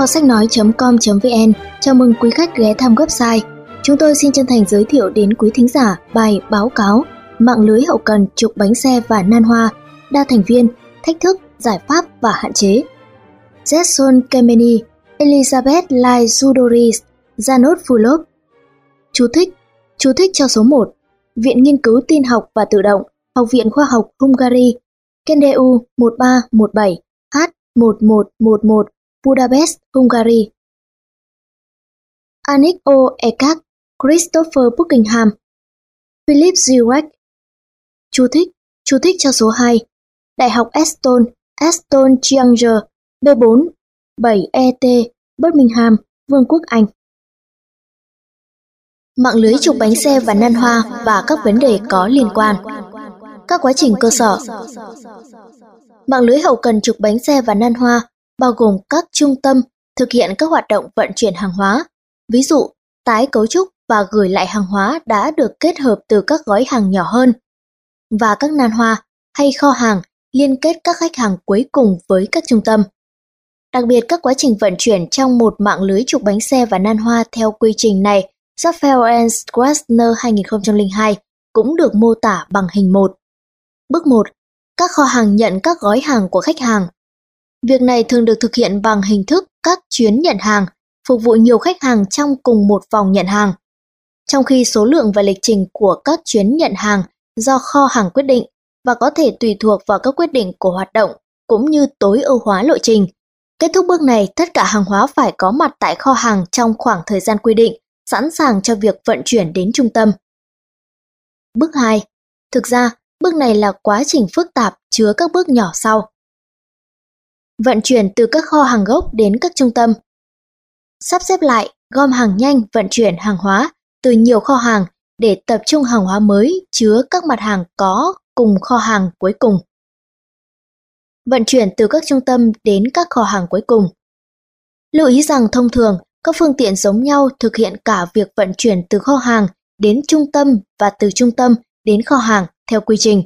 Kho sách nói.com.vn chào mừng quý khách ghé thăm website. Chúng tôi xin chân thành giới thiệu đến quý thính giả bài báo cáo mạng lưới hậu cần trục bánh xe và nan hoa, đa thành viên, thách thức, giải pháp và hạn chế. Jason Kemeny, Elizabeth Lai Sudoris, Janot Fulop. Chú thích Chú thích cho số 1. Viện Nghiên cứu Tin học và Tự động, Học viện Khoa học Hungary, Kendu 1317 H1111 Budapest, Hungary. Anik O. Ekak, Christopher Buckingham, Philip Zirek. Chú thích, chú thích cho số 2. Đại học Eston, Eston Chianger, B4, 7ET, Birmingham, Vương quốc Anh. Mạng lưới trục bánh xe và nan hoa và các vấn đề có liên quan. Các quá trình cơ sở Mạng lưới hậu cần trục bánh xe và nan hoa bao gồm các trung tâm thực hiện các hoạt động vận chuyển hàng hóa, ví dụ tái cấu trúc và gửi lại hàng hóa đã được kết hợp từ các gói hàng nhỏ hơn, và các nan hoa hay kho hàng liên kết các khách hàng cuối cùng với các trung tâm. Đặc biệt các quá trình vận chuyển trong một mạng lưới trục bánh xe và nan hoa theo quy trình này do Fell 2002 cũng được mô tả bằng hình 1. Bước 1. Các kho hàng nhận các gói hàng của khách hàng. Việc này thường được thực hiện bằng hình thức các chuyến nhận hàng, phục vụ nhiều khách hàng trong cùng một vòng nhận hàng. Trong khi số lượng và lịch trình của các chuyến nhận hàng do kho hàng quyết định và có thể tùy thuộc vào các quyết định của hoạt động cũng như tối ưu hóa lộ trình. Kết thúc bước này, tất cả hàng hóa phải có mặt tại kho hàng trong khoảng thời gian quy định, sẵn sàng cho việc vận chuyển đến trung tâm. Bước 2. Thực ra, bước này là quá trình phức tạp chứa các bước nhỏ sau. Vận chuyển từ các kho hàng gốc đến các trung tâm. Sắp xếp lại, gom hàng nhanh vận chuyển hàng hóa từ nhiều kho hàng để tập trung hàng hóa mới chứa các mặt hàng có cùng kho hàng cuối cùng. Vận chuyển từ các trung tâm đến các kho hàng cuối cùng. Lưu ý rằng thông thường, các phương tiện giống nhau thực hiện cả việc vận chuyển từ kho hàng đến trung tâm và từ trung tâm đến kho hàng theo quy trình.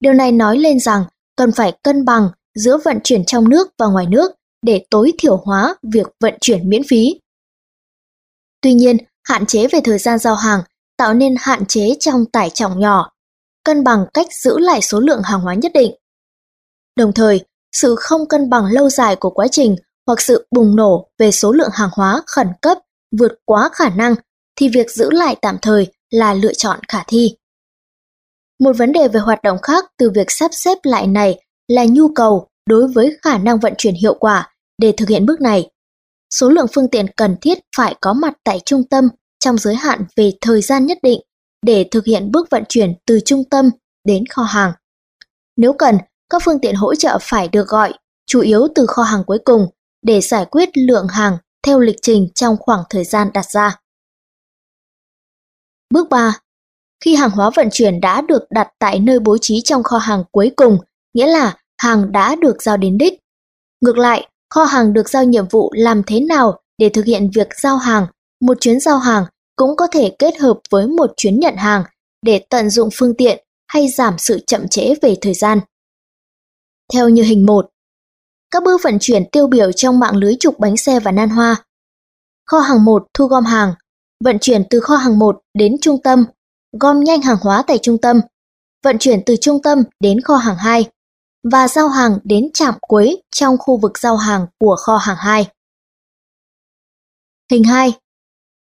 Điều này nói lên rằng cần phải cân bằng giữa vận chuyển trong nước và ngoài nước để tối thiểu hóa việc vận chuyển miễn phí. Tuy nhiên, hạn chế về thời gian giao hàng tạo nên hạn chế trong tải trọng nhỏ, cân bằng cách giữ lại số lượng hàng hóa nhất định. Đồng thời, sự không cân bằng lâu dài của quá trình hoặc sự bùng nổ về số lượng hàng hóa khẩn cấp vượt quá khả năng thì việc giữ lại tạm thời là lựa chọn khả thi. Một vấn đề về hoạt động khác từ việc sắp xếp lại này là nhu cầu đối với khả năng vận chuyển hiệu quả để thực hiện bước này. Số lượng phương tiện cần thiết phải có mặt tại trung tâm trong giới hạn về thời gian nhất định để thực hiện bước vận chuyển từ trung tâm đến kho hàng. Nếu cần, các phương tiện hỗ trợ phải được gọi, chủ yếu từ kho hàng cuối cùng, để giải quyết lượng hàng theo lịch trình trong khoảng thời gian đặt ra. Bước 3. Khi hàng hóa vận chuyển đã được đặt tại nơi bố trí trong kho hàng cuối cùng, nghĩa là hàng đã được giao đến đích. Ngược lại, kho hàng được giao nhiệm vụ làm thế nào để thực hiện việc giao hàng, một chuyến giao hàng cũng có thể kết hợp với một chuyến nhận hàng để tận dụng phương tiện hay giảm sự chậm trễ về thời gian. Theo như hình 1, các bước vận chuyển tiêu biểu trong mạng lưới trục bánh xe và nan hoa. Kho hàng 1 thu gom hàng, vận chuyển từ kho hàng 1 đến trung tâm, gom nhanh hàng hóa tại trung tâm, vận chuyển từ trung tâm đến kho hàng 2 và giao hàng đến trạm cuối trong khu vực giao hàng của kho hàng 2. Hình 2.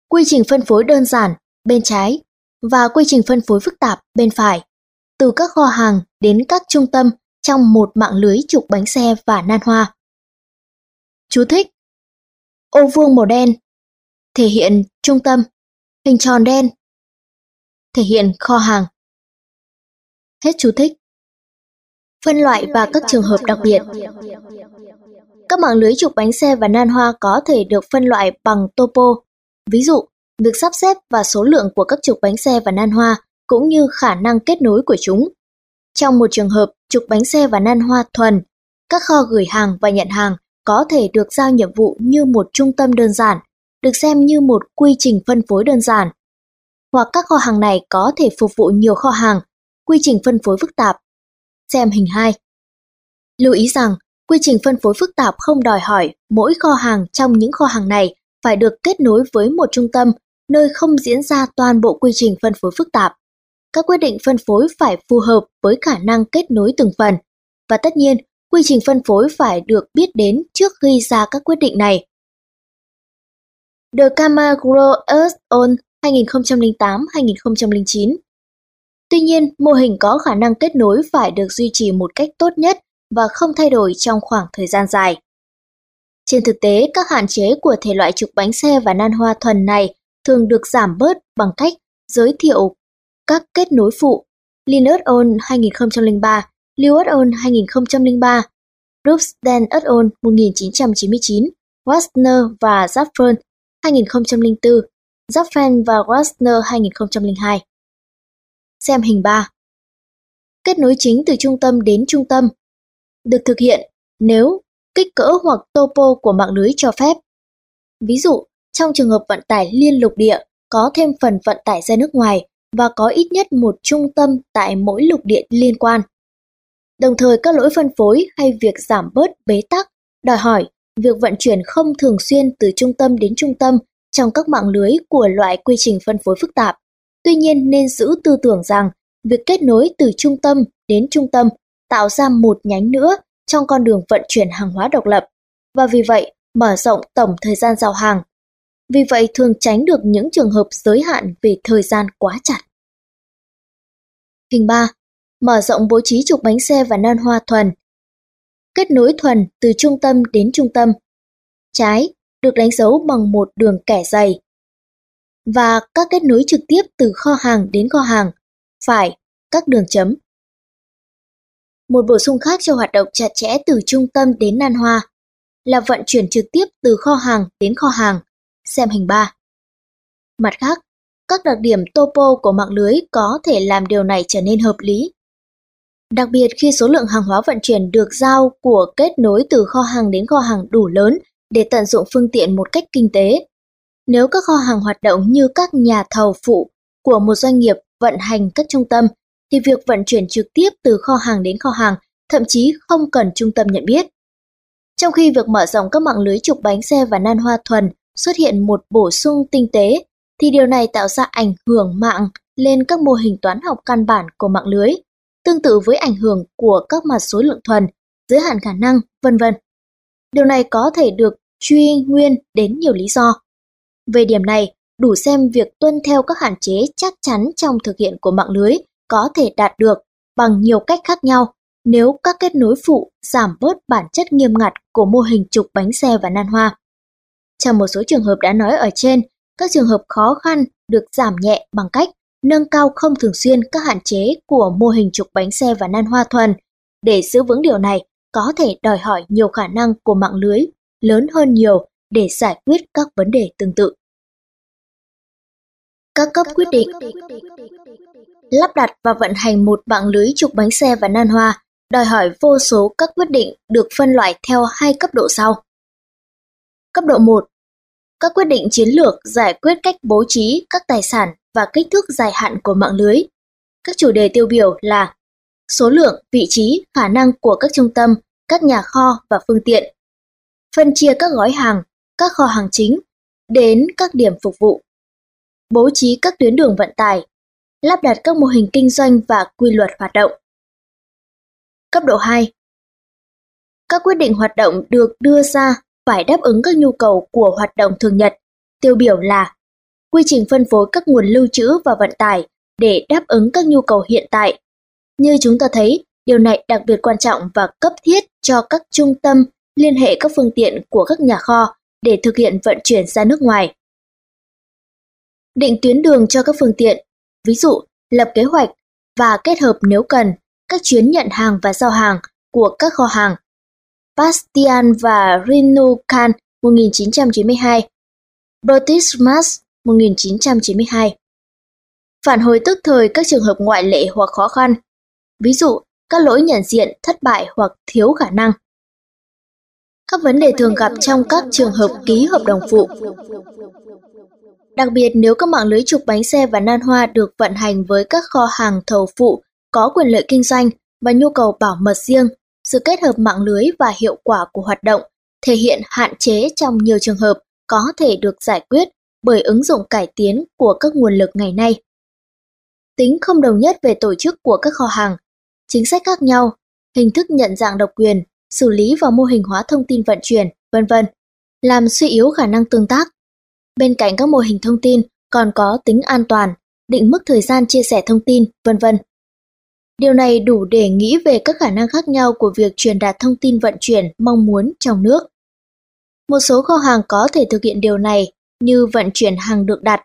Quy trình phân phối đơn giản bên trái và quy trình phân phối phức tạp bên phải, từ các kho hàng đến các trung tâm trong một mạng lưới trục bánh xe và nan hoa. Chú thích Ô vuông màu đen thể hiện trung tâm, hình tròn đen thể hiện kho hàng. Hết chú thích. Phân loại và các trường hợp đặc biệt. Các mạng lưới trục bánh xe và nan hoa có thể được phân loại bằng topo. Ví dụ, việc sắp xếp và số lượng của các trục bánh xe và nan hoa cũng như khả năng kết nối của chúng. Trong một trường hợp trục bánh xe và nan hoa thuần, các kho gửi hàng và nhận hàng có thể được giao nhiệm vụ như một trung tâm đơn giản, được xem như một quy trình phân phối đơn giản. Hoặc các kho hàng này có thể phục vụ nhiều kho hàng, quy trình phân phối phức tạp. Xem hình 2. Lưu ý rằng, Quy trình phân phối phức tạp không đòi hỏi mỗi kho hàng trong những kho hàng này phải được kết nối với một trung tâm nơi không diễn ra toàn bộ quy trình phân phối phức tạp. Các quyết định phân phối phải phù hợp với khả năng kết nối từng phần. Và tất nhiên, quy trình phân phối phải được biết đến trước khi ra các quyết định này. The Camagro Earth On 2008-2009 Tuy nhiên, mô hình có khả năng kết nối phải được duy trì một cách tốt nhất và không thay đổi trong khoảng thời gian dài. Trên thực tế, các hạn chế của thể loại trục bánh xe và nan hoa thuần này thường được giảm bớt bằng cách giới thiệu các kết nối phụ Linux On 2003, Lewis On 2003, Brooksden et al. 1999, Wagner và Zaffron 2004, Zapfen và Wagner 2002. Xem hình 3. Kết nối chính từ trung tâm đến trung tâm được thực hiện nếu kích cỡ hoặc topo của mạng lưới cho phép. Ví dụ, trong trường hợp vận tải liên lục địa có thêm phần vận tải ra nước ngoài và có ít nhất một trung tâm tại mỗi lục địa liên quan. Đồng thời các lỗi phân phối hay việc giảm bớt bế tắc đòi hỏi việc vận chuyển không thường xuyên từ trung tâm đến trung tâm trong các mạng lưới của loại quy trình phân phối phức tạp. Tuy nhiên nên giữ tư tưởng rằng việc kết nối từ trung tâm đến trung tâm tạo ra một nhánh nữa trong con đường vận chuyển hàng hóa độc lập và vì vậy, mở rộng tổng thời gian giao hàng. Vì vậy thường tránh được những trường hợp giới hạn về thời gian quá chặt. Hình 3. Mở rộng bố trí trục bánh xe và nan hoa thuần. Kết nối thuần từ trung tâm đến trung tâm. Trái, được đánh dấu bằng một đường kẻ dày. Và các kết nối trực tiếp từ kho hàng đến kho hàng. Phải, các đường chấm. Một bổ sung khác cho hoạt động chặt chẽ từ trung tâm đến nan hoa là vận chuyển trực tiếp từ kho hàng đến kho hàng, xem hình 3. Mặt khác, các đặc điểm topo của mạng lưới có thể làm điều này trở nên hợp lý. Đặc biệt khi số lượng hàng hóa vận chuyển được giao của kết nối từ kho hàng đến kho hàng đủ lớn để tận dụng phương tiện một cách kinh tế. Nếu các kho hàng hoạt động như các nhà thầu phụ của một doanh nghiệp vận hành các trung tâm thì việc vận chuyển trực tiếp từ kho hàng đến kho hàng thậm chí không cần trung tâm nhận biết. Trong khi việc mở rộng các mạng lưới trục bánh xe và nan hoa thuần xuất hiện một bổ sung tinh tế, thì điều này tạo ra ảnh hưởng mạng lên các mô hình toán học căn bản của mạng lưới, tương tự với ảnh hưởng của các mặt số lượng thuần, giới hạn khả năng, vân vân. Điều này có thể được truy nguyên đến nhiều lý do. Về điểm này, đủ xem việc tuân theo các hạn chế chắc chắn trong thực hiện của mạng lưới có thể đạt được bằng nhiều cách khác nhau nếu các kết nối phụ giảm bớt bản chất nghiêm ngặt của mô hình trục bánh xe và nan hoa. Trong một số trường hợp đã nói ở trên, các trường hợp khó khăn được giảm nhẹ bằng cách nâng cao không thường xuyên các hạn chế của mô hình trục bánh xe và nan hoa thuần. Để giữ vững điều này, có thể đòi hỏi nhiều khả năng của mạng lưới lớn hơn nhiều để giải quyết các vấn đề tương tự. Các cấp quyết định Lắp đặt và vận hành một mạng lưới trục bánh xe và nan hoa đòi hỏi vô số các quyết định được phân loại theo hai cấp độ sau. Cấp độ 1. Các quyết định chiến lược giải quyết cách bố trí các tài sản và kích thước dài hạn của mạng lưới. Các chủ đề tiêu biểu là số lượng, vị trí, khả năng của các trung tâm, các nhà kho và phương tiện. Phân chia các gói hàng, các kho hàng chính đến các điểm phục vụ. Bố trí các tuyến đường vận tải, lắp đặt các mô hình kinh doanh và quy luật hoạt động. Cấp độ 2 Các quyết định hoạt động được đưa ra phải đáp ứng các nhu cầu của hoạt động thường nhật, tiêu biểu là quy trình phân phối các nguồn lưu trữ và vận tải để đáp ứng các nhu cầu hiện tại. Như chúng ta thấy, điều này đặc biệt quan trọng và cấp thiết cho các trung tâm liên hệ các phương tiện của các nhà kho để thực hiện vận chuyển ra nước ngoài. Định tuyến đường cho các phương tiện, ví dụ lập kế hoạch và kết hợp nếu cần các chuyến nhận hàng và giao hàng của các kho hàng. Bastian và Rinu Khan 1992, British Mass 1992. Phản hồi tức thời các trường hợp ngoại lệ hoặc khó khăn, ví dụ các lỗi nhận diện thất bại hoặc thiếu khả năng. Các vấn đề thường gặp trong các trường hợp ký hợp đồng phụ. Đặc biệt nếu các mạng lưới trục bánh xe và nan hoa được vận hành với các kho hàng thầu phụ có quyền lợi kinh doanh và nhu cầu bảo mật riêng, sự kết hợp mạng lưới và hiệu quả của hoạt động thể hiện hạn chế trong nhiều trường hợp có thể được giải quyết bởi ứng dụng cải tiến của các nguồn lực ngày nay. Tính không đồng nhất về tổ chức của các kho hàng, chính sách khác nhau, hình thức nhận dạng độc quyền, xử lý và mô hình hóa thông tin vận chuyển, vân vân, làm suy yếu khả năng tương tác. Bên cạnh các mô hình thông tin còn có tính an toàn, định mức thời gian chia sẻ thông tin, vân vân. Điều này đủ để nghĩ về các khả năng khác nhau của việc truyền đạt thông tin vận chuyển mong muốn trong nước. Một số kho hàng có thể thực hiện điều này như vận chuyển hàng được đặt,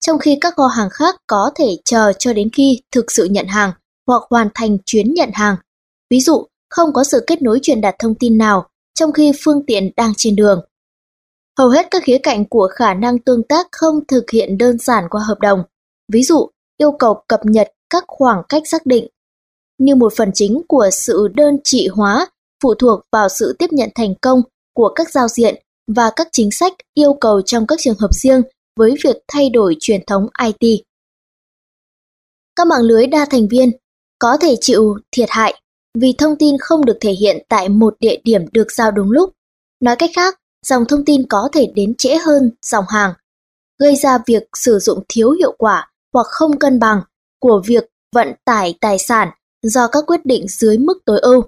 trong khi các kho hàng khác có thể chờ cho đến khi thực sự nhận hàng hoặc hoàn thành chuyến nhận hàng. Ví dụ, không có sự kết nối truyền đạt thông tin nào trong khi phương tiện đang trên đường. Hầu hết các khía cạnh của khả năng tương tác không thực hiện đơn giản qua hợp đồng. Ví dụ, yêu cầu cập nhật các khoảng cách xác định như một phần chính của sự đơn trị hóa phụ thuộc vào sự tiếp nhận thành công của các giao diện và các chính sách yêu cầu trong các trường hợp riêng với việc thay đổi truyền thống IT. Các mạng lưới đa thành viên có thể chịu thiệt hại vì thông tin không được thể hiện tại một địa điểm được giao đúng lúc. Nói cách khác, dòng thông tin có thể đến trễ hơn dòng hàng, gây ra việc sử dụng thiếu hiệu quả hoặc không cân bằng của việc vận tải tài sản do các quyết định dưới mức tối ưu.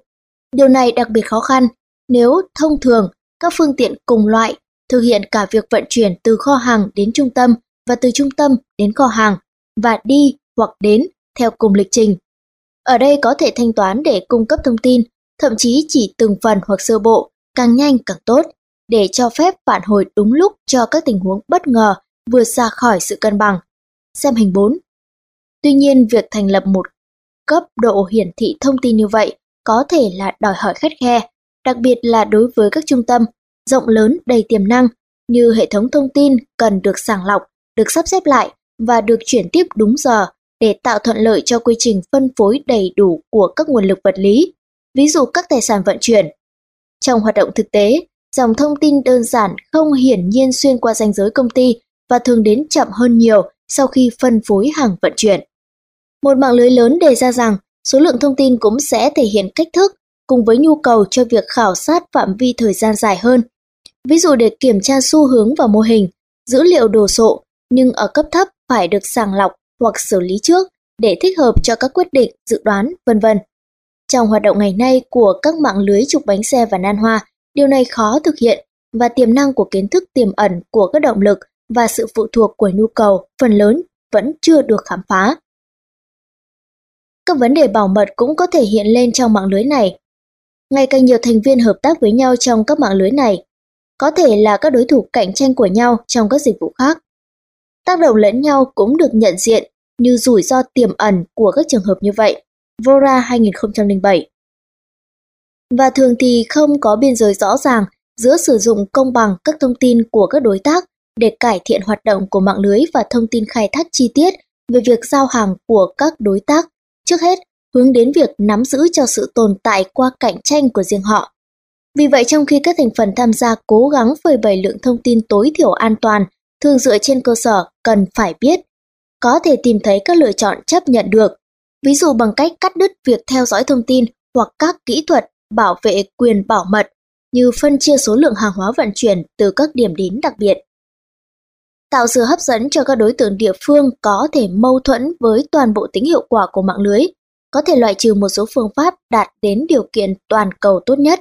Điều này đặc biệt khó khăn nếu thông thường các phương tiện cùng loại thực hiện cả việc vận chuyển từ kho hàng đến trung tâm và từ trung tâm đến kho hàng và đi hoặc đến theo cùng lịch trình. Ở đây có thể thanh toán để cung cấp thông tin, thậm chí chỉ từng phần hoặc sơ bộ, càng nhanh càng tốt, để cho phép phản hồi đúng lúc cho các tình huống bất ngờ vượt xa khỏi sự cân bằng. Xem hình 4. Tuy nhiên, việc thành lập một cấp độ hiển thị thông tin như vậy có thể là đòi hỏi khắt khe, đặc biệt là đối với các trung tâm rộng lớn đầy tiềm năng như hệ thống thông tin cần được sàng lọc, được sắp xếp lại và được chuyển tiếp đúng giờ để tạo thuận lợi cho quy trình phân phối đầy đủ của các nguồn lực vật lý, ví dụ các tài sản vận chuyển. Trong hoạt động thực tế, dòng thông tin đơn giản không hiển nhiên xuyên qua ranh giới công ty và thường đến chậm hơn nhiều sau khi phân phối hàng vận chuyển. Một mạng lưới lớn đề ra rằng số lượng thông tin cũng sẽ thể hiện cách thức cùng với nhu cầu cho việc khảo sát phạm vi thời gian dài hơn. Ví dụ để kiểm tra xu hướng và mô hình, dữ liệu đồ sộ nhưng ở cấp thấp phải được sàng lọc hoặc xử lý trước để thích hợp cho các quyết định, dự đoán, vân vân. Trong hoạt động ngày nay của các mạng lưới trục bánh xe và nan hoa, điều này khó thực hiện và tiềm năng của kiến thức tiềm ẩn của các động lực và sự phụ thuộc của nhu cầu phần lớn vẫn chưa được khám phá. Các vấn đề bảo mật cũng có thể hiện lên trong mạng lưới này. Ngày càng nhiều thành viên hợp tác với nhau trong các mạng lưới này, có thể là các đối thủ cạnh tranh của nhau trong các dịch vụ khác. Tác động lẫn nhau cũng được nhận diện như rủi ro tiềm ẩn của các trường hợp như vậy. Vora 2007 Và thường thì không có biên giới rõ ràng giữa sử dụng công bằng các thông tin của các đối tác để cải thiện hoạt động của mạng lưới và thông tin khai thác chi tiết về việc giao hàng của các đối tác Trước hết, hướng đến việc nắm giữ cho sự tồn tại qua cạnh tranh của riêng họ. Vì vậy trong khi các thành phần tham gia cố gắng phơi bày lượng thông tin tối thiểu an toàn, thường dựa trên cơ sở cần phải biết, có thể tìm thấy các lựa chọn chấp nhận được, ví dụ bằng cách cắt đứt việc theo dõi thông tin hoặc các kỹ thuật bảo vệ quyền bảo mật như phân chia số lượng hàng hóa vận chuyển từ các điểm đến đặc biệt. Tạo sự hấp dẫn cho các đối tượng địa phương có thể mâu thuẫn với toàn bộ tính hiệu quả của mạng lưới, có thể loại trừ một số phương pháp đạt đến điều kiện toàn cầu tốt nhất.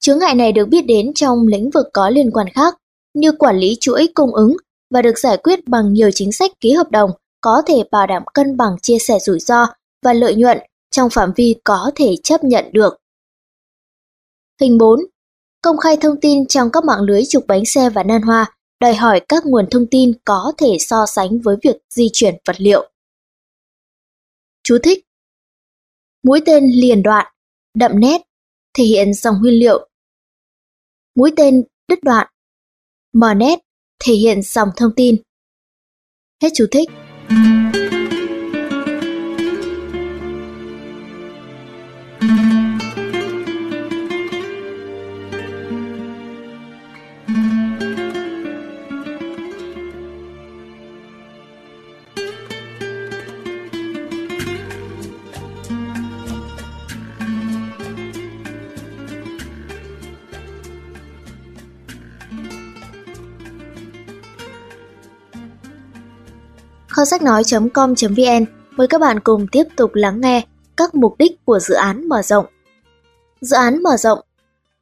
Chướng ngại này được biết đến trong lĩnh vực có liên quan khác, như quản lý chuỗi cung ứng và được giải quyết bằng nhiều chính sách ký hợp đồng có thể bảo đảm cân bằng chia sẻ rủi ro và lợi nhuận trong phạm vi có thể chấp nhận được. Hình 4. Công khai thông tin trong các mạng lưới trục bánh xe và nan hoa đòi hỏi các nguồn thông tin có thể so sánh với việc di chuyển vật liệu. Chú thích Mũi tên liền đoạn, đậm nét, thể hiện dòng nguyên liệu. Mũi tên đứt đoạn, mờ nét, thể hiện dòng thông tin. Hết chú thích. Kho sách nói.com.vn mời các bạn cùng tiếp tục lắng nghe các mục đích của dự án mở rộng. Dự án mở rộng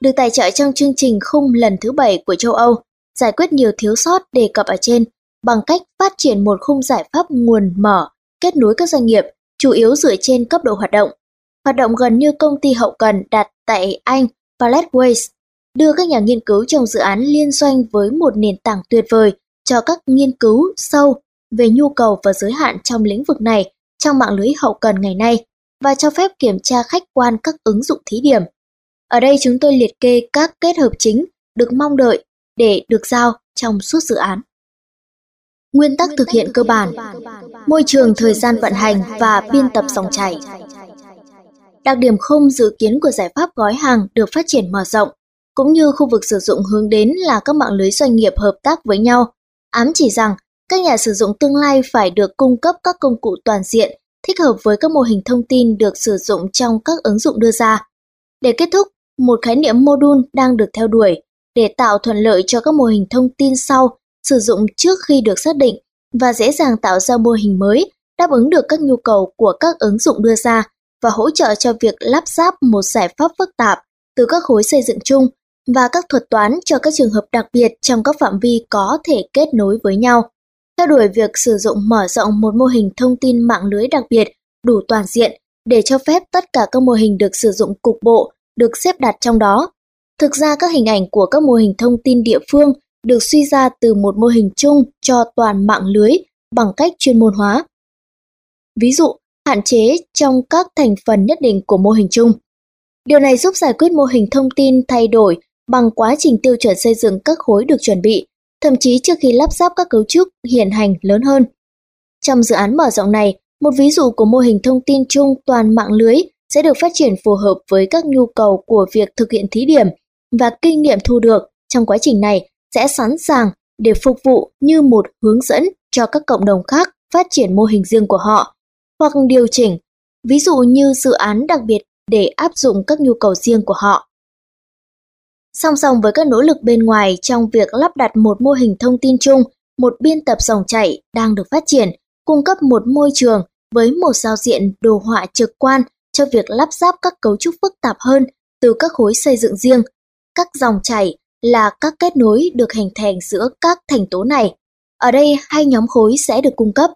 được tài trợ trong chương trình khung lần thứ 7 của châu Âu, giải quyết nhiều thiếu sót đề cập ở trên bằng cách phát triển một khung giải pháp nguồn mở, kết nối các doanh nghiệp, chủ yếu dựa trên cấp độ hoạt động. Hoạt động gần như công ty hậu cần đặt tại Anh, Paletways, đưa các nhà nghiên cứu trong dự án liên doanh với một nền tảng tuyệt vời cho các nghiên cứu sâu về nhu cầu và giới hạn trong lĩnh vực này trong mạng lưới hậu cần ngày nay và cho phép kiểm tra khách quan các ứng dụng thí điểm. Ở đây chúng tôi liệt kê các kết hợp chính được mong đợi để được giao trong suốt dự án. Nguyên tắc thực hiện cơ bản, môi trường thời gian vận hành và biên tập dòng chảy. Đặc điểm không dự kiến của giải pháp gói hàng được phát triển mở rộng, cũng như khu vực sử dụng hướng đến là các mạng lưới doanh nghiệp hợp tác với nhau, ám chỉ rằng các nhà sử dụng tương lai phải được cung cấp các công cụ toàn diện thích hợp với các mô hình thông tin được sử dụng trong các ứng dụng đưa ra. Để kết thúc, một khái niệm module đang được theo đuổi để tạo thuận lợi cho các mô hình thông tin sau sử dụng trước khi được xác định và dễ dàng tạo ra mô hình mới đáp ứng được các nhu cầu của các ứng dụng đưa ra và hỗ trợ cho việc lắp ráp một giải pháp phức tạp từ các khối xây dựng chung và các thuật toán cho các trường hợp đặc biệt trong các phạm vi có thể kết nối với nhau. Theo đuổi việc sử dụng mở rộng một mô hình thông tin mạng lưới đặc biệt đủ toàn diện để cho phép tất cả các mô hình được sử dụng cục bộ được xếp đặt trong đó. Thực ra các hình ảnh của các mô hình thông tin địa phương được suy ra từ một mô hình chung cho toàn mạng lưới bằng cách chuyên môn hóa. Ví dụ, hạn chế trong các thành phần nhất định của mô hình chung. Điều này giúp giải quyết mô hình thông tin thay đổi bằng quá trình tiêu chuẩn xây dựng các khối được chuẩn bị, thậm chí trước khi lắp ráp các cấu trúc hiện hành lớn hơn. Trong dự án mở rộng này, một ví dụ của mô hình thông tin chung toàn mạng lưới sẽ được phát triển phù hợp với các nhu cầu của việc thực hiện thí điểm và kinh nghiệm thu được trong quá trình này sẽ sẵn sàng để phục vụ như một hướng dẫn cho các cộng đồng khác phát triển mô hình riêng của họ hoặc điều chỉnh, ví dụ như dự án đặc biệt để áp dụng các nhu cầu riêng của họ. Song song với các nỗ lực bên ngoài trong việc lắp đặt một mô hình thông tin chung, một biên tập dòng chảy đang được phát triển, cung cấp một môi trường với một giao diện đồ họa trực quan cho việc lắp ráp các cấu trúc phức tạp hơn từ các khối xây dựng riêng. Các dòng chảy là các kết nối được hình thành giữa các thành tố này. Ở đây hai nhóm khối sẽ được cung cấp.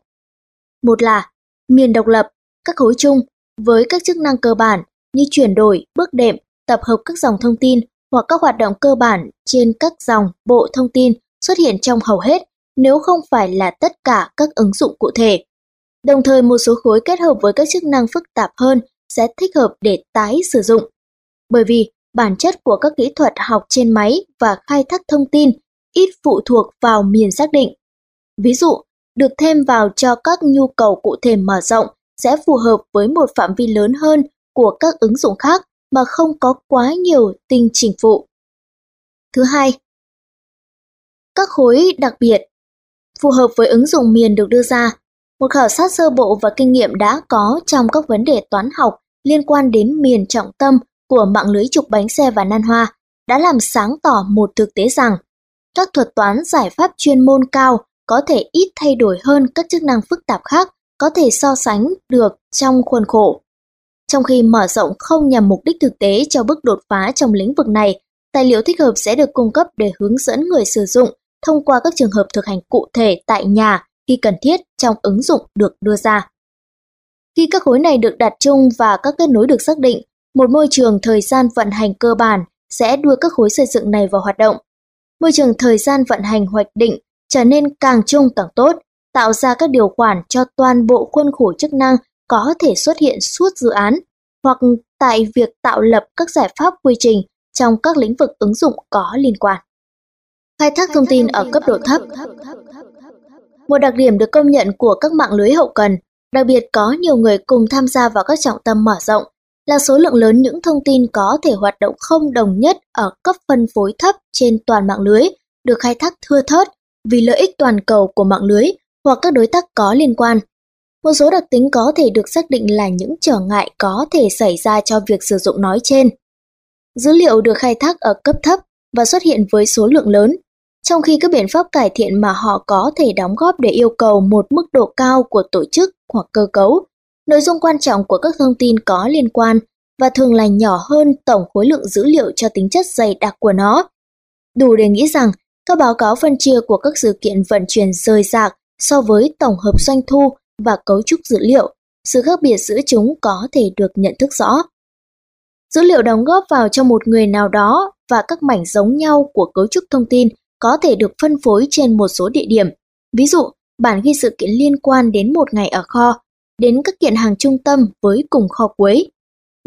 Một là miền độc lập, các khối chung với các chức năng cơ bản như chuyển đổi, bước đệm, tập hợp các dòng thông tin hoặc các hoạt động cơ bản trên các dòng bộ thông tin xuất hiện trong hầu hết nếu không phải là tất cả các ứng dụng cụ thể. Đồng thời một số khối kết hợp với các chức năng phức tạp hơn sẽ thích hợp để tái sử dụng. Bởi vì bản chất của các kỹ thuật học trên máy và khai thác thông tin ít phụ thuộc vào miền xác định. Ví dụ, được thêm vào cho các nhu cầu cụ thể mở rộng sẽ phù hợp với một phạm vi lớn hơn của các ứng dụng khác mà không có quá nhiều tinh chỉnh phụ. Thứ hai, các khối đặc biệt phù hợp với ứng dụng miền được đưa ra. Một khảo sát sơ bộ và kinh nghiệm đã có trong các vấn đề toán học liên quan đến miền trọng tâm của mạng lưới trục bánh xe và nan hoa đã làm sáng tỏ một thực tế rằng các thuật toán giải pháp chuyên môn cao có thể ít thay đổi hơn các chức năng phức tạp khác có thể so sánh được trong khuôn khổ. Trong khi mở rộng không nhằm mục đích thực tế cho bước đột phá trong lĩnh vực này, tài liệu thích hợp sẽ được cung cấp để hướng dẫn người sử dụng thông qua các trường hợp thực hành cụ thể tại nhà khi cần thiết trong ứng dụng được đưa ra. Khi các khối này được đặt chung và các kết nối được xác định, một môi trường thời gian vận hành cơ bản sẽ đưa các khối xây dựng này vào hoạt động. Môi trường thời gian vận hành hoạch định trở nên càng chung càng tốt, tạo ra các điều khoản cho toàn bộ khuôn khổ chức năng có thể xuất hiện suốt dự án hoặc tại việc tạo lập các giải pháp quy trình trong các lĩnh vực ứng dụng có liên quan. Khai thác thông tin ở cấp độ thấp Một đặc điểm được công nhận của các mạng lưới hậu cần, đặc biệt có nhiều người cùng tham gia vào các trọng tâm mở rộng, là số lượng lớn những thông tin có thể hoạt động không đồng nhất ở cấp phân phối thấp trên toàn mạng lưới được khai thác thưa thớt vì lợi ích toàn cầu của mạng lưới hoặc các đối tác có liên quan. Một số đặc tính có thể được xác định là những trở ngại có thể xảy ra cho việc sử dụng nói trên. Dữ liệu được khai thác ở cấp thấp và xuất hiện với số lượng lớn, trong khi các biện pháp cải thiện mà họ có thể đóng góp để yêu cầu một mức độ cao của tổ chức hoặc cơ cấu, nội dung quan trọng của các thông tin có liên quan và thường là nhỏ hơn tổng khối lượng dữ liệu cho tính chất dày đặc của nó. Đủ để nghĩ rằng các báo cáo phân chia của các sự kiện vận chuyển rời rạc so với tổng hợp doanh thu và cấu trúc dữ liệu, sự khác biệt giữa chúng có thể được nhận thức rõ. Dữ liệu đóng góp vào cho một người nào đó và các mảnh giống nhau của cấu trúc thông tin có thể được phân phối trên một số địa điểm. Ví dụ, bản ghi sự kiện liên quan đến một ngày ở kho, đến các kiện hàng trung tâm với cùng kho cuối.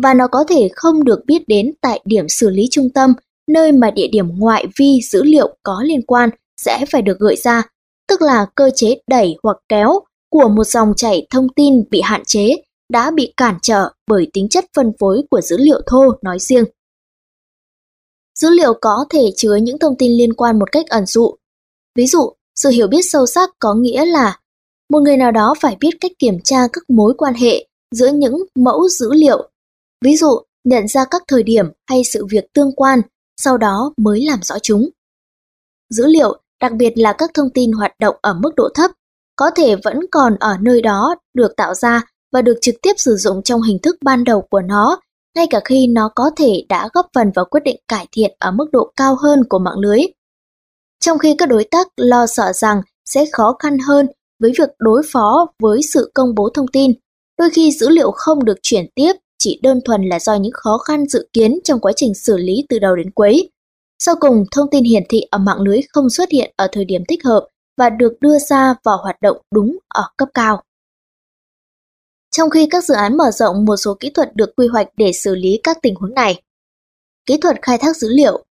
Và nó có thể không được biết đến tại điểm xử lý trung tâm, nơi mà địa điểm ngoại vi dữ liệu có liên quan sẽ phải được gợi ra, tức là cơ chế đẩy hoặc kéo của một dòng chảy thông tin bị hạn chế đã bị cản trở bởi tính chất phân phối của dữ liệu thô nói riêng. Dữ liệu có thể chứa những thông tin liên quan một cách ẩn dụ. Ví dụ, sự hiểu biết sâu sắc có nghĩa là một người nào đó phải biết cách kiểm tra các mối quan hệ giữa những mẫu dữ liệu. Ví dụ, nhận ra các thời điểm hay sự việc tương quan, sau đó mới làm rõ chúng. Dữ liệu, đặc biệt là các thông tin hoạt động ở mức độ thấp, có thể vẫn còn ở nơi đó được tạo ra và được trực tiếp sử dụng trong hình thức ban đầu của nó, ngay cả khi nó có thể đã góp phần vào quyết định cải thiện ở mức độ cao hơn của mạng lưới. Trong khi các đối tác lo sợ rằng sẽ khó khăn hơn với việc đối phó với sự công bố thông tin, đôi khi dữ liệu không được chuyển tiếp chỉ đơn thuần là do những khó khăn dự kiến trong quá trình xử lý từ đầu đến cuối. Sau cùng, thông tin hiển thị ở mạng lưới không xuất hiện ở thời điểm thích hợp và được đưa ra vào hoạt động đúng ở cấp cao. Trong khi các dự án mở rộng một số kỹ thuật được quy hoạch để xử lý các tình huống này. Kỹ thuật khai thác dữ liệu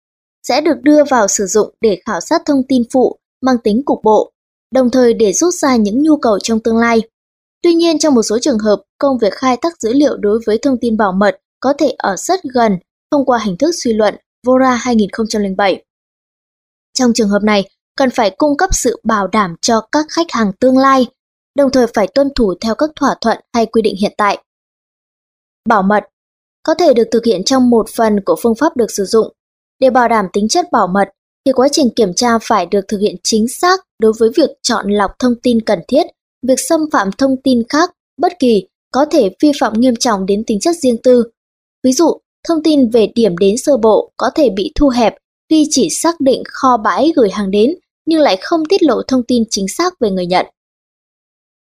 sẽ được đưa vào sử dụng để khảo sát thông tin phụ mang tính cục bộ, đồng thời để rút ra những nhu cầu trong tương lai. Tuy nhiên trong một số trường hợp, công việc khai thác dữ liệu đối với thông tin bảo mật có thể ở rất gần thông qua hình thức suy luận Vora 2007. Trong trường hợp này, cần phải cung cấp sự bảo đảm cho các khách hàng tương lai, đồng thời phải tuân thủ theo các thỏa thuận hay quy định hiện tại. Bảo mật có thể được thực hiện trong một phần của phương pháp được sử dụng. Để bảo đảm tính chất bảo mật, thì quá trình kiểm tra phải được thực hiện chính xác đối với việc chọn lọc thông tin cần thiết, việc xâm phạm thông tin khác bất kỳ có thể vi phạm nghiêm trọng đến tính chất riêng tư. Ví dụ, thông tin về điểm đến sơ bộ có thể bị thu hẹp khi chỉ xác định kho bãi gửi hàng đến nhưng lại không tiết lộ thông tin chính xác về người nhận.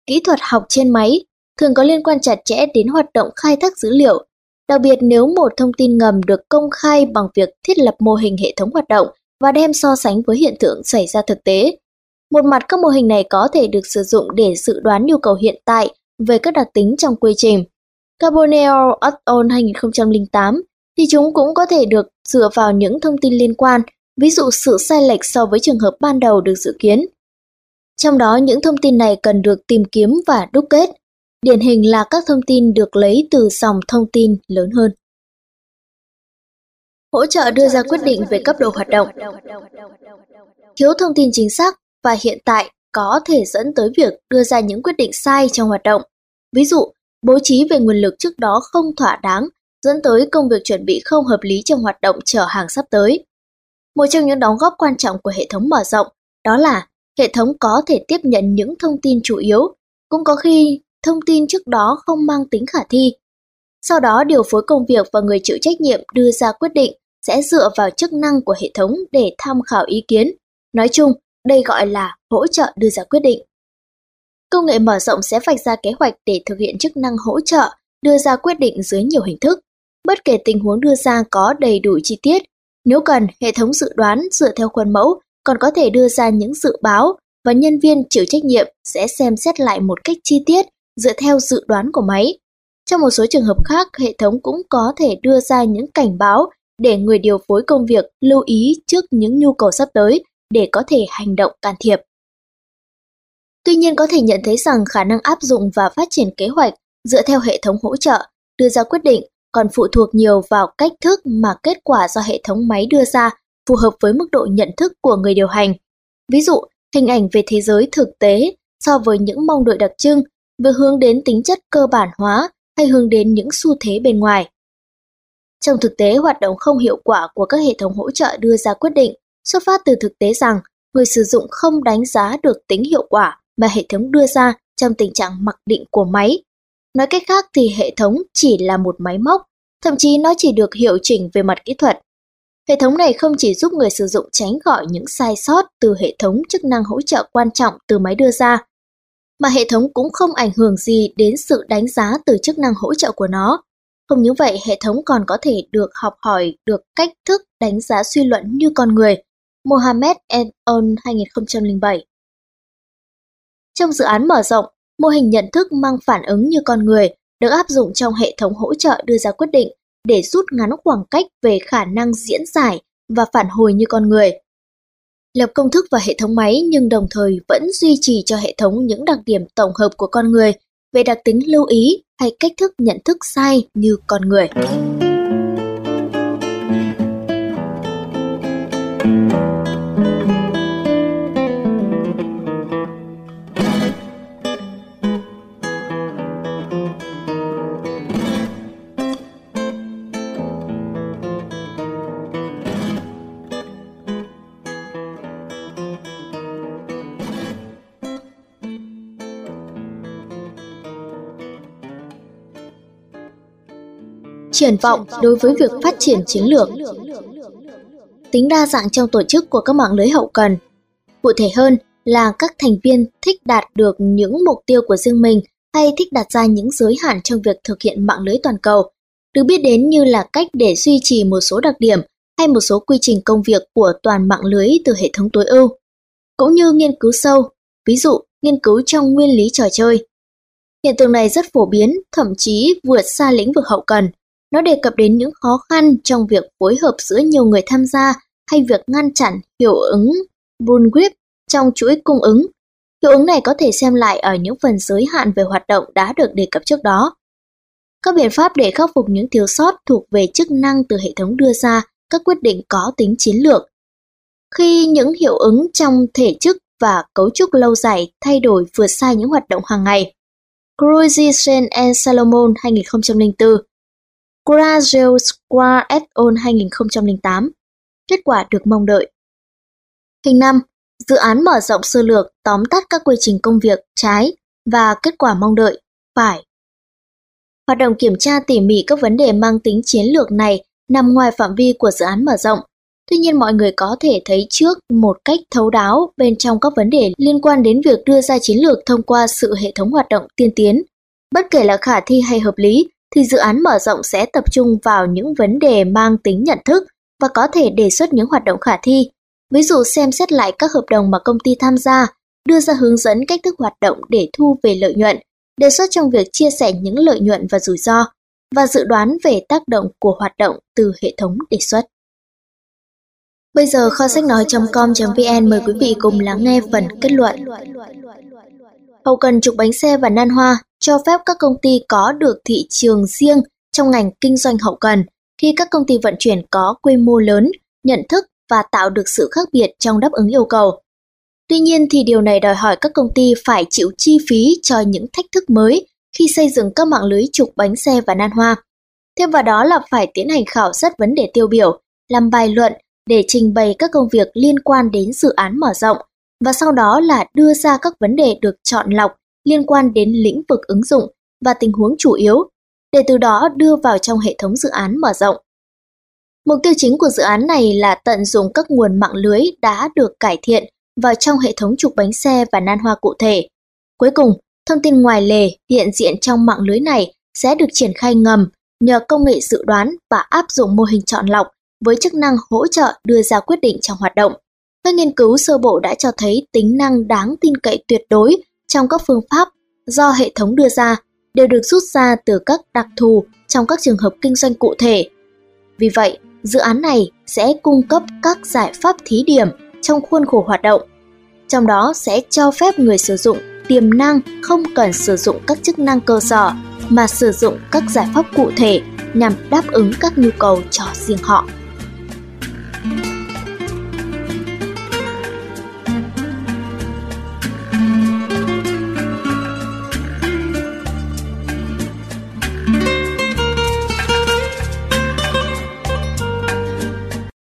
Kỹ thuật học trên máy thường có liên quan chặt chẽ đến hoạt động khai thác dữ liệu, đặc biệt nếu một thông tin ngầm được công khai bằng việc thiết lập mô hình hệ thống hoạt động và đem so sánh với hiện tượng xảy ra thực tế. Một mặt các mô hình này có thể được sử dụng để dự đoán nhu cầu hiện tại về các đặc tính trong quy trình. Carbonell et al. 2008 thì chúng cũng có thể được dựa vào những thông tin liên quan, ví dụ sự sai lệch so với trường hợp ban đầu được dự kiến. Trong đó những thông tin này cần được tìm kiếm và đúc kết. Điển hình là các thông tin được lấy từ dòng thông tin lớn hơn. Hỗ trợ đưa ra quyết định về cấp độ hoạt động. Thiếu thông tin chính xác và hiện tại có thể dẫn tới việc đưa ra những quyết định sai trong hoạt động. Ví dụ, bố trí về nguồn lực trước đó không thỏa đáng dẫn tới công việc chuẩn bị không hợp lý trong hoạt động chở hàng sắp tới. Một trong những đóng góp quan trọng của hệ thống mở rộng đó là hệ thống có thể tiếp nhận những thông tin chủ yếu, cũng có khi thông tin trước đó không mang tính khả thi. Sau đó điều phối công việc và người chịu trách nhiệm đưa ra quyết định sẽ dựa vào chức năng của hệ thống để tham khảo ý kiến. Nói chung, đây gọi là hỗ trợ đưa ra quyết định. Công nghệ mở rộng sẽ vạch ra kế hoạch để thực hiện chức năng hỗ trợ đưa ra quyết định dưới nhiều hình thức. Bất kể tình huống đưa ra có đầy đủ chi tiết, nếu cần, hệ thống dự đoán dựa theo khuôn mẫu còn có thể đưa ra những dự báo và nhân viên chịu trách nhiệm sẽ xem xét lại một cách chi tiết dựa theo dự đoán của máy. Trong một số trường hợp khác, hệ thống cũng có thể đưa ra những cảnh báo để người điều phối công việc lưu ý trước những nhu cầu sắp tới để có thể hành động can thiệp. Tuy nhiên có thể nhận thấy rằng khả năng áp dụng và phát triển kế hoạch dựa theo hệ thống hỗ trợ, đưa ra quyết định còn phụ thuộc nhiều vào cách thức mà kết quả do hệ thống máy đưa ra phù hợp với mức độ nhận thức của người điều hành. Ví dụ, hình ảnh về thế giới thực tế so với những mong đợi đặc trưng, vừa hướng đến tính chất cơ bản hóa hay hướng đến những xu thế bên ngoài. Trong thực tế, hoạt động không hiệu quả của các hệ thống hỗ trợ đưa ra quyết định xuất phát từ thực tế rằng người sử dụng không đánh giá được tính hiệu quả mà hệ thống đưa ra trong tình trạng mặc định của máy. Nói cách khác thì hệ thống chỉ là một máy móc, thậm chí nó chỉ được hiệu chỉnh về mặt kỹ thuật. Hệ thống này không chỉ giúp người sử dụng tránh gọi những sai sót từ hệ thống chức năng hỗ trợ quan trọng từ máy đưa ra, mà hệ thống cũng không ảnh hưởng gì đến sự đánh giá từ chức năng hỗ trợ của nó. Không những vậy, hệ thống còn có thể được học hỏi được cách thức đánh giá suy luận như con người. Mohamed et al. 2007 Trong dự án mở rộng, mô hình nhận thức mang phản ứng như con người được áp dụng trong hệ thống hỗ trợ đưa ra quyết định để rút ngắn khoảng cách về khả năng diễn giải và phản hồi như con người. Lập công thức và hệ thống máy nhưng đồng thời vẫn duy trì cho hệ thống những đặc điểm tổng hợp của con người về đặc tính lưu ý hay cách thức nhận thức sai như con người. Triển vọng đối với việc phát triển chiến lược. Tính đa dạng trong tổ chức của các mạng lưới hậu cần. Cụ thể hơn là các thành viên thích đạt được những mục tiêu của riêng mình hay thích đặt ra những giới hạn trong việc thực hiện mạng lưới toàn cầu, được biết đến như là cách để duy trì một số đặc điểm hay một số quy trình công việc của toàn mạng lưới từ hệ thống tối ưu, cũng như nghiên cứu sâu, ví dụ nghiên cứu trong nguyên lý trò chơi. Hiện tượng này rất phổ biến, thậm chí vượt xa lĩnh vực hậu cần, nó đề cập đến những khó khăn trong việc phối hợp giữa nhiều người tham gia hay việc ngăn chặn hiệu ứng Bullwhip trong chuỗi cung ứng. Hiệu ứng này có thể xem lại ở những phần giới hạn về hoạt động đã được đề cập trước đó. Các biện pháp để khắc phục những thiếu sót thuộc về chức năng từ hệ thống đưa ra, các quyết định có tính chiến lược. Khi những hiệu ứng trong thể chức và cấu trúc lâu dài thay đổi vượt xa những hoạt động hàng ngày. Cruisin and Salomon 2004 Courageux Square et 2008. Kết quả được mong đợi. Hình 5. Dự án mở rộng sơ lược tóm tắt các quy trình công việc trái và kết quả mong đợi phải. Hoạt động kiểm tra tỉ mỉ các vấn đề mang tính chiến lược này nằm ngoài phạm vi của dự án mở rộng. Tuy nhiên mọi người có thể thấy trước một cách thấu đáo bên trong các vấn đề liên quan đến việc đưa ra chiến lược thông qua sự hệ thống hoạt động tiên tiến. Bất kể là khả thi hay hợp lý, thì dự án mở rộng sẽ tập trung vào những vấn đề mang tính nhận thức và có thể đề xuất những hoạt động khả thi, ví dụ xem xét lại các hợp đồng mà công ty tham gia, đưa ra hướng dẫn cách thức hoạt động để thu về lợi nhuận, đề xuất trong việc chia sẻ những lợi nhuận và rủi ro, và dự đoán về tác động của hoạt động từ hệ thống đề xuất. Bây giờ kho sách nói.com.vn mời quý vị cùng lắng nghe phần kết luận. Hậu cần trục bánh xe và nan hoa cho phép các công ty có được thị trường riêng trong ngành kinh doanh hậu cần khi các công ty vận chuyển có quy mô lớn, nhận thức và tạo được sự khác biệt trong đáp ứng yêu cầu. Tuy nhiên thì điều này đòi hỏi các công ty phải chịu chi phí cho những thách thức mới khi xây dựng các mạng lưới trục bánh xe và nan hoa. Thêm vào đó là phải tiến hành khảo sát vấn đề tiêu biểu, làm bài luận để trình bày các công việc liên quan đến dự án mở rộng và sau đó là đưa ra các vấn đề được chọn lọc liên quan đến lĩnh vực ứng dụng và tình huống chủ yếu, để từ đó đưa vào trong hệ thống dự án mở rộng. Mục tiêu chính của dự án này là tận dụng các nguồn mạng lưới đã được cải thiện vào trong hệ thống trục bánh xe và nan hoa cụ thể. Cuối cùng, thông tin ngoài lề hiện diện trong mạng lưới này sẽ được triển khai ngầm nhờ công nghệ dự đoán và áp dụng mô hình chọn lọc với chức năng hỗ trợ đưa ra quyết định trong hoạt động. Các nghiên cứu sơ bộ đã cho thấy tính năng đáng tin cậy tuyệt đối trong các phương pháp do hệ thống đưa ra đều được rút ra từ các đặc thù trong các trường hợp kinh doanh cụ thể. Vì vậy, dự án này sẽ cung cấp các giải pháp thí điểm trong khuôn khổ hoạt động. Trong đó sẽ cho phép người sử dụng tiềm năng không cần sử dụng các chức năng cơ sở mà sử dụng các giải pháp cụ thể nhằm đáp ứng các nhu cầu cho riêng họ.